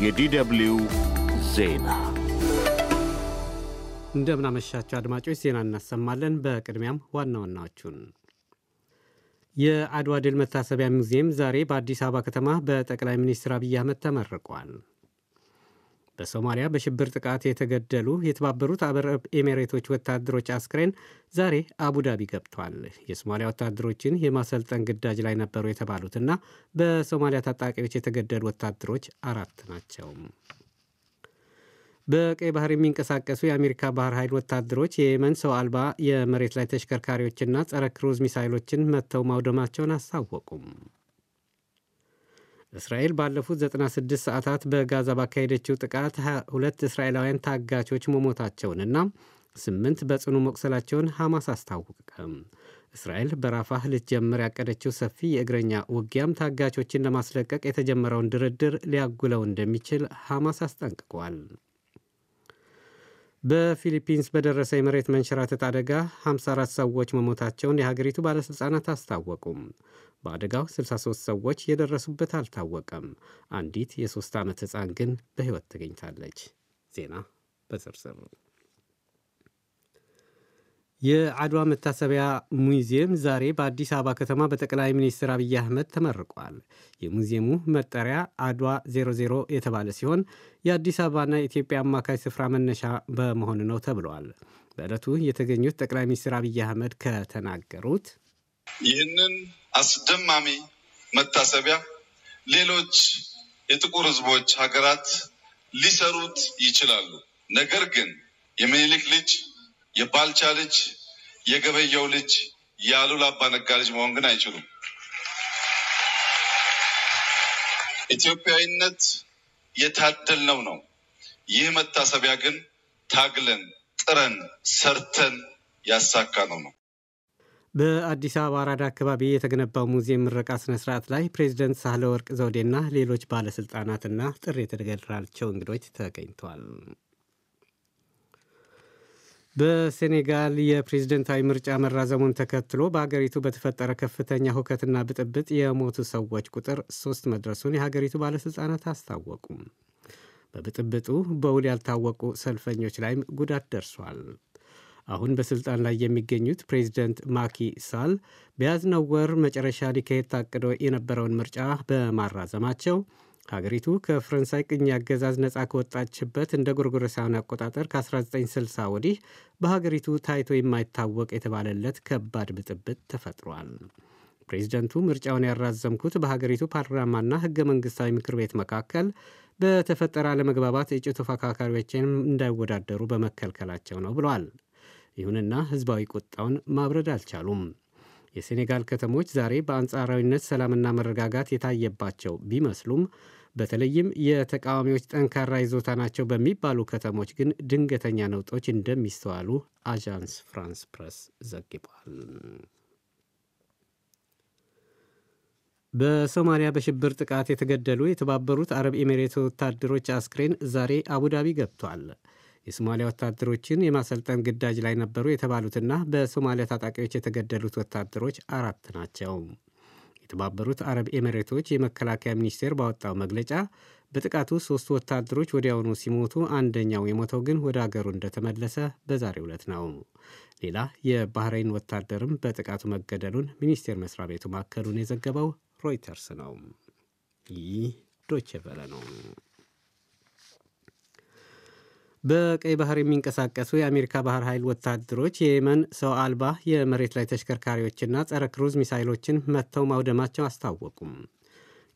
የዲደብሊው ዜና እንደምን አመሻችሁ አድማጮች ዜና እናሰማለን። በቅድሚያም ዋና ዋናዎቹን የአድዋ ድል መታሰቢያ ሙዚየም ዛሬ በአዲስ አበባ ከተማ በጠቅላይ ሚኒስትር አብይ አህመድ ተመርቋል። በሶማሊያ በሽብር ጥቃት የተገደሉ የተባበሩት አረብ ኤሚሬቶች ወታደሮች አስክሬን ዛሬ አቡዳቢ ገብቷል። የሶማሊያ ወታደሮችን የማሰልጠን ግዳጅ ላይ ነበሩ የተባሉትና በሶማሊያ ታጣቂዎች የተገደሉ ወታደሮች አራት ናቸው። በቀይ ባህር የሚንቀሳቀሱ የአሜሪካ ባህር ኃይል ወታደሮች የየመን ሰው አልባ የመሬት ላይ ተሽከርካሪዎችና ጸረ ክሩዝ ሚሳይሎችን መጥተው ማውደማቸውን አስታወቁም። እስራኤል ባለፉት 96 ሰዓታት በጋዛ ባካሄደችው ጥቃት ሁለት እስራኤላውያን ታጋቾች መሞታቸውንና ስምንት በጽኑ መቁሰላቸውን ሐማስ አስታወቀ። እስራኤል በራፋህ ልትጀምር ያቀደችው ሰፊ የእግረኛ ውጊያም ታጋቾችን ለማስለቀቅ የተጀመረውን ድርድር ሊያጉለው እንደሚችል ሐማስ አስጠንቅቋል። በፊሊፒንስ በደረሰ የመሬት መንሸራተት አደጋ 54 ሰዎች መሞታቸውን የሀገሪቱ ባለሥልጣናት አስታወቁም። በአደጋው 63 ሰዎች የደረሱበት አልታወቀም። አንዲት የሦስት ዓመት ሕፃን ግን በሕይወት ተገኝታለች። ዜና በዝርዝር የአድዋ መታሰቢያ ሙዚየም ዛሬ በአዲስ አበባ ከተማ በጠቅላይ ሚኒስትር አብይ አህመድ ተመርቋል። የሙዚየሙ መጠሪያ አድዋ 00 የተባለ ሲሆን የአዲስ አበባና የኢትዮጵያ አማካይ ስፍራ መነሻ በመሆኑ ነው ተብለዋል። በዕለቱ የተገኙት ጠቅላይ ሚኒስትር አብይ አህመድ ከተናገሩት ይህንን አስደማሚ መታሰቢያ ሌሎች የጥቁር ሕዝቦች ሀገራት ሊሰሩት ይችላሉ። ነገር ግን የምኒልክ ልጅ የባልቻ ልጅ የገበየው ልጅ የአሉላ አባ ነጋ ልጅ መሆን ግን አይችሉም። ኢትዮጵያዊነት የታደልነው ነው። ይህ መታሰቢያ ግን ታግለን ጥረን ሰርተን ያሳካነው ነው። በአዲስ አበባ አራዳ አካባቢ የተገነባው ሙዚየም ምረቃ ስነ ስርዓት ላይ ፕሬዚደንት ሳህለ ወርቅ ዘውዴና ሌሎች ባለሥልጣናትና ጥሪ የተደረገላቸው እንግዶች ተገኝተዋል። በሴኔጋል የፕሬዝደንታዊ ምርጫ መራዘሙን ተከትሎ በሀገሪቱ በተፈጠረ ከፍተኛ ሁከትና ብጥብጥ የሞቱ ሰዎች ቁጥር ሶስት መድረሱን የሀገሪቱ ባለሥልጣናት አስታወቁም። በብጥብጡ በውል ያልታወቁ ሰልፈኞች ላይም ጉዳት ደርሷል። አሁን በስልጣን ላይ የሚገኙት ፕሬዚደንት ማኪ ሳል በያዝነው ወር መጨረሻ ሊካሄድ ታቅዶ የነበረውን ምርጫ በማራዘማቸው ሀገሪቱ ከፈረንሳይ ቅኝ አገዛዝ ነፃ ከወጣችበት እንደ ጎርጎሮሳውያን አቆጣጠር ከ1960 ወዲህ በሀገሪቱ ታይቶ የማይታወቅ የተባለለት ከባድ ብጥብጥ ተፈጥሯል። ፕሬዚደንቱ ምርጫውን ያራዘምኩት በሀገሪቱ ፓርላማና ሕገ መንግሥታዊ ምክር ቤት መካከል በተፈጠረ አለመግባባት እጩ ተፎካካሪዎችን እንዳይወዳደሩ በመከልከላቸው ነው ብሏል። ይሁንና ሕዝባዊ ቁጣውን ማብረድ አልቻሉም። የሴኔጋል ከተሞች ዛሬ በአንጻራዊነት ሰላምና መረጋጋት የታየባቸው ቢመስሉም በተለይም የተቃዋሚዎች ጠንካራ ይዞታ ናቸው በሚባሉ ከተሞች ግን ድንገተኛ ነውጦች እንደሚስተዋሉ አዣንስ ፍራንስ ፕረስ ዘግቧል። በሶማሊያ በሽብር ጥቃት የተገደሉ የተባበሩት አረብ ኤሚሬት ወታደሮች አስክሬን ዛሬ አቡዳቢ ገብቷል። የሶማሊያ ወታደሮችን የማሰልጠን ግዳጅ ላይ ነበሩ የተባሉትና በሶማሊያ ታጣቂዎች የተገደሉት ወታደሮች አራት ናቸው። የተባበሩት አረብ ኤሚሬቶች የመከላከያ ሚኒስቴር ባወጣው መግለጫ በጥቃቱ ሦስቱ ወታደሮች ወዲያውኑ ሲሞቱ አንደኛው የሞተው ግን ወደ አገሩ እንደተመለሰ በዛሬው ዕለት ነው። ሌላ የባህሬን ወታደርም በጥቃቱ መገደሉን ሚኒስቴር መስሪያ ቤቱ ማከሉን የዘገበው ሮይተርስ ነው። ይህ ዶቼ ቬለ ነው። በቀይ ባህር የሚንቀሳቀሱ የአሜሪካ ባህር ኃይል ወታደሮች የየመን ሰው አልባ የመሬት ላይ ተሽከርካሪዎችና ጸረ ክሩዝ ሚሳይሎችን መጥተው ማውደማቸው አስታወቁም።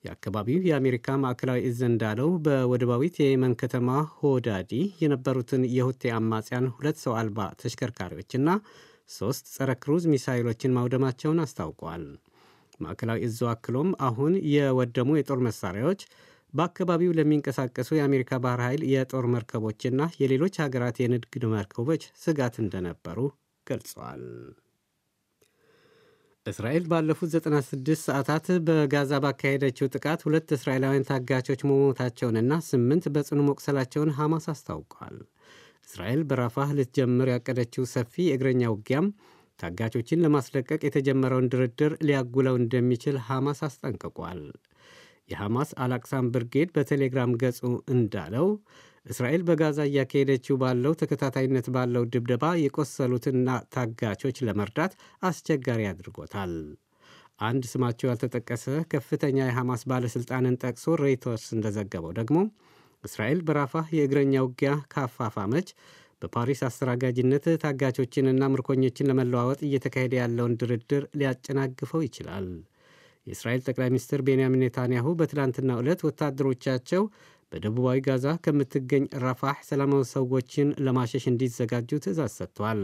የአካባቢው የአሜሪካ ማዕከላዊ እዝ እንዳለው በወደባዊት የየመን ከተማ ሆዳዲ የነበሩትን የሁቴ አማጽያን ሁለት ሰው አልባ ተሽከርካሪዎችና ሦስት ጸረ ክሩዝ ሚሳይሎችን ማውደማቸውን አስታውቋል። ማዕከላዊ እዙ አክሎም አሁን የወደሙ የጦር መሳሪያዎች በአካባቢው ለሚንቀሳቀሱ የአሜሪካ ባህር ኃይል የጦር መርከቦችና የሌሎች ሀገራት የንግድ መርከቦች ስጋት እንደነበሩ ገልጸዋል። እስራኤል ባለፉት 96 ሰዓታት በጋዛ ባካሄደችው ጥቃት ሁለት እስራኤላውያን ታጋቾች መሞታቸውንና ስምንት በጽኑ መቁሰላቸውን ሐማስ አስታውቋል። እስራኤል በራፋህ ልትጀምር ያቀደችው ሰፊ የእግረኛ ውጊያም ታጋቾችን ለማስለቀቅ የተጀመረውን ድርድር ሊያጉለው እንደሚችል ሐማስ አስጠንቅቋል። የሐማስ አላቅሳም ብርጌድ በቴሌግራም ገጹ እንዳለው እስራኤል በጋዛ እያካሄደችው ባለው ተከታታይነት ባለው ድብደባ የቆሰሉትና ታጋቾች ለመርዳት አስቸጋሪ አድርጎታል። አንድ ስማቸው ያልተጠቀሰ ከፍተኛ የሐማስ ባለሥልጣንን ጠቅሶ ሬይተርስ እንደዘገበው ደግሞ እስራኤል በራፋህ የእግረኛ ውጊያ ካፋፋመች በፓሪስ አስተናጋጅነት ታጋቾችንና ምርኮኞችን ለመለዋወጥ እየተካሄደ ያለውን ድርድር ሊያጨናግፈው ይችላል። የእስራኤል ጠቅላይ ሚኒስትር ቤንያሚን ኔታንያሁ በትላንትናው ዕለት ወታደሮቻቸው በደቡባዊ ጋዛ ከምትገኝ ራፋህ ሰላማዊ ሰዎችን ለማሸሽ እንዲዘጋጁ ትእዛዝ ሰጥቷል።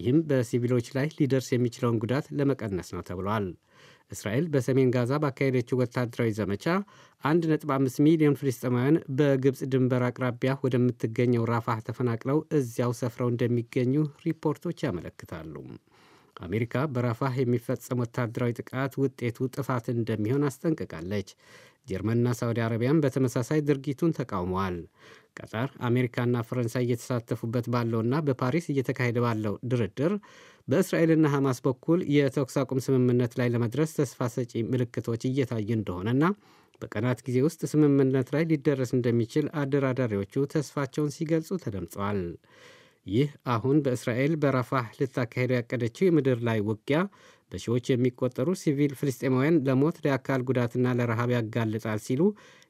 ይህም በሲቪሎች ላይ ሊደርስ የሚችለውን ጉዳት ለመቀነስ ነው ተብሏል። እስራኤል በሰሜን ጋዛ ባካሄደችው ወታደራዊ ዘመቻ 1.5 ሚሊዮን ፍልስጤማውያን በግብፅ ድንበር አቅራቢያ ወደምትገኘው ራፋህ ተፈናቅለው እዚያው ሰፍረው እንደሚገኙ ሪፖርቶች ያመለክታሉ። አሜሪካ በራፋህ የሚፈጸም ወታደራዊ ጥቃት ውጤቱ ጥፋት እንደሚሆን አስጠንቅቃለች። ጀርመንና ሳዑዲ አረቢያን በተመሳሳይ ድርጊቱን ተቃውመዋል። ቀጣር፣ አሜሪካና ፈረንሳይ እየተሳተፉበት ባለውና በፓሪስ እየተካሄደ ባለው ድርድር በእስራኤልና ሐማስ በኩል የተኩስ አቁም ስምምነት ላይ ለመድረስ ተስፋ ሰጪ ምልክቶች እየታዩ እንደሆነና በቀናት ጊዜ ውስጥ ስምምነት ላይ ሊደረስ እንደሚችል አደራዳሪዎቹ ተስፋቸውን ሲገልጹ ተደምጸዋል። ይህ አሁን በእስራኤል በራፋህ ልታካሄደው ያቀደችው የምድር ላይ ውጊያ በሺዎች የሚቆጠሩ ሲቪል ፍልስጤማውያን ለሞት ለአካል ጉዳትና ለረሃብ ያጋልጣል ሲሉ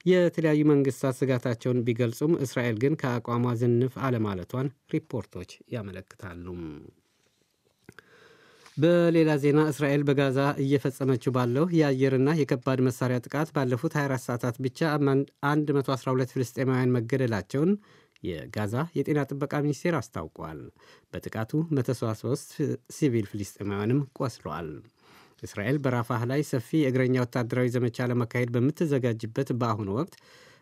የተለያዩ መንግስታት ስጋታቸውን ቢገልጹም እስራኤል ግን ከአቋሟ ዝንፍ አለማለቷን ሪፖርቶች ያመለክታሉ። በሌላ ዜና እስራኤል በጋዛ እየፈጸመችው ባለው የአየርና የከባድ መሳሪያ ጥቃት ባለፉት 24 ሰዓታት ብቻ 112 ፍልስጤማውያን መገደላቸውን የጋዛ የጤና ጥበቃ ሚኒስቴር አስታውቋል። በጥቃቱ 173 ሲቪል ፍልስጤማውያንም ቆስለዋል። እስራኤል በራፋህ ላይ ሰፊ የእግረኛ ወታደራዊ ዘመቻ ለመካሄድ በምትዘጋጅበት በአሁኑ ወቅት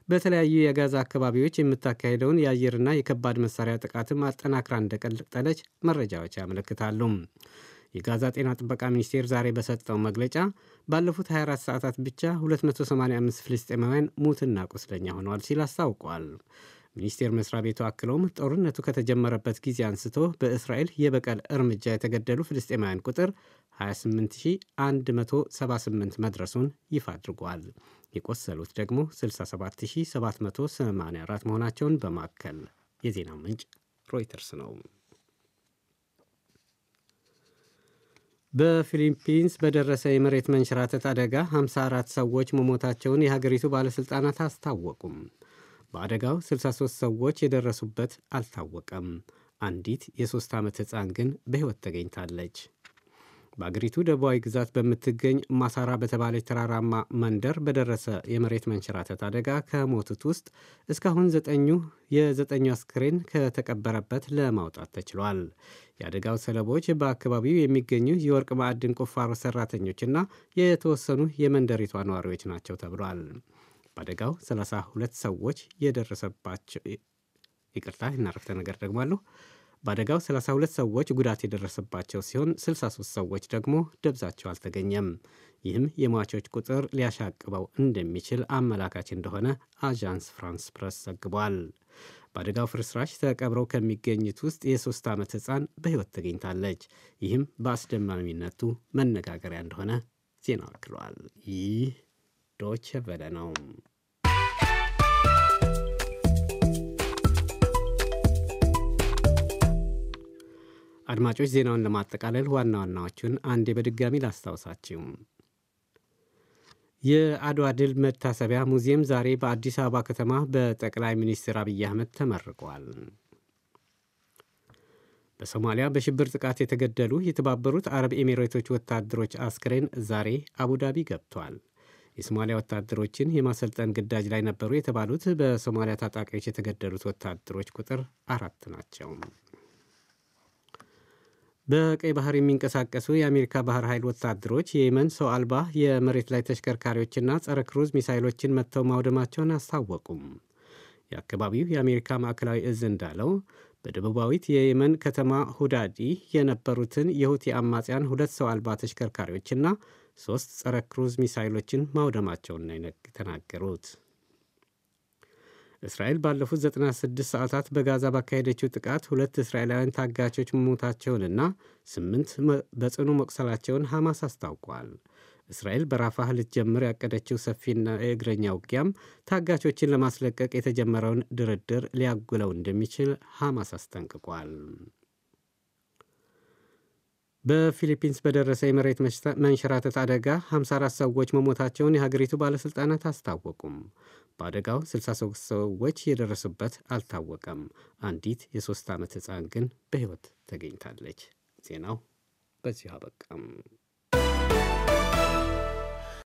በተለያዩ የጋዛ አካባቢዎች የምታካሄደውን የአየርና የከባድ መሳሪያ ጥቃትም አጠናክራ እንደቀጠለች መረጃዎች ያመለክታሉ። የጋዛ ጤና ጥበቃ ሚኒስቴር ዛሬ በሰጠው መግለጫ ባለፉት 24 ሰዓታት ብቻ 285 ፍልስጤማውያን ሙትና ቁስለኛ ሆነዋል ሲል አስታውቋል። ሚኒስቴር መስሪያ ቤቱ አክለውም ጦርነቱ ከተጀመረበት ጊዜ አንስቶ በእስራኤል የበቀል እርምጃ የተገደሉ ፍልስጤማውያን ቁጥር 28178 መድረሱን ይፋ አድርጓል። የቆሰሉት ደግሞ 67784 መሆናቸውን በማከል የዜናው ምንጭ ሮይተርስ ነው። በፊሊፒንስ በደረሰ የመሬት መንሸራተት አደጋ 54 ሰዎች መሞታቸውን የሀገሪቱ ባለሥልጣናት አስታወቁም። በአደጋው 63 ሰዎች የደረሱበት አልታወቀም። አንዲት የሦስት ዓመት ሕፃን ግን በሕይወት ተገኝታለች። በአገሪቱ ደቡባዊ ግዛት በምትገኝ ማሳራ በተባለች ተራራማ መንደር በደረሰ የመሬት መንሸራተት አደጋ ከሞቱት ውስጥ እስካሁን ዘጠኙ የዘጠኙ አስክሬን ከተቀበረበት ለማውጣት ተችሏል። የአደጋው ሰለቦች በአካባቢው የሚገኙ የወርቅ ማዕድን ቁፋሮ ሰራተኞችና የተወሰኑ የመንደሪቷ ነዋሪዎች ናቸው ተብሏል። በአደጋው 32 ሰዎች የደረሰባቸው ይቅርታ እናረፍተ ነገር ደግሞ አለሁ በአደጋው 32 ሰዎች ጉዳት የደረሰባቸው ሲሆን 63 ሰዎች ደግሞ ደብዛቸው አልተገኘም። ይህም የሟቾች ቁጥር ሊያሻቅበው እንደሚችል አመላካች እንደሆነ አዣንስ ፍራንስ ፕረስ ዘግቧል። በአደጋው ፍርስራሽ ተቀብረው ከሚገኙት ውስጥ የሦስት ዓመት ሕፃን በሕይወት ተገኝታለች። ይህም በአስደማሚነቱ መነጋገሪያ እንደሆነ ዜና አክሏል። ይህ ዶቼ ቬለ ነው። አድማጮች ዜናውን ለማጠቃለል ዋና ዋናዎቹን አንዴ በድጋሚ ላስታውሳችሁ። የአድዋ ድል መታሰቢያ ሙዚየም ዛሬ በአዲስ አበባ ከተማ በጠቅላይ ሚኒስትር አብይ አህመድ ተመርቋል። በሶማሊያ በሽብር ጥቃት የተገደሉ የተባበሩት አረብ ኤሚሬቶች ወታደሮች አስክሬን ዛሬ አቡዳቢ ገብቷል። የሶማሊያ ወታደሮችን የማሰልጠን ግዳጅ ላይ ነበሩ የተባሉት በሶማሊያ ታጣቂዎች የተገደሉት ወታደሮች ቁጥር አራት ናቸው። በቀይ ባህር የሚንቀሳቀሱ የአሜሪካ ባህር ኃይል ወታደሮች የየመን ሰው አልባ የመሬት ላይ ተሽከርካሪዎችና ጸረ ክሩዝ ሚሳይሎችን መጥተው ማውደማቸውን አስታወቁም። የአካባቢው የአሜሪካ ማዕከላዊ እዝ እንዳለው በደቡባዊት የየመን ከተማ ሁዳዲ የነበሩትን የሁቲ አማጽያን ሁለት ሰው አልባ ተሽከርካሪዎችና ሦስት ጸረ ክሩዝ ሚሳይሎችን ማውደማቸውን ነው የተናገሩት። እስራኤል ባለፉት 96 ሰዓታት በጋዛ ባካሄደችው ጥቃት ሁለት እስራኤላውያን ታጋቾች መሞታቸውንና ስምንት በጽኑ መቁሰላቸውን ሐማስ አስታውቋል። እስራኤል በራፋህ ልትጀምር ያቀደችው ሰፊና የእግረኛ ውጊያም ታጋቾችን ለማስለቀቅ የተጀመረውን ድርድር ሊያጉለው እንደሚችል ሐማስ አስጠንቅቋል። በፊሊፒንስ በደረሰ የመሬት መንሸራተት አደጋ 54 ሰዎች መሞታቸውን የሀገሪቱ ባለሥልጣናት አስታወቁም። በአደጋው 63 ሰዎች የደረሱበት አልታወቀም። አንዲት የሦስት ዓመት ሕፃን ግን በሕይወት ተገኝታለች። ዜናው በዚሁ አበቃም።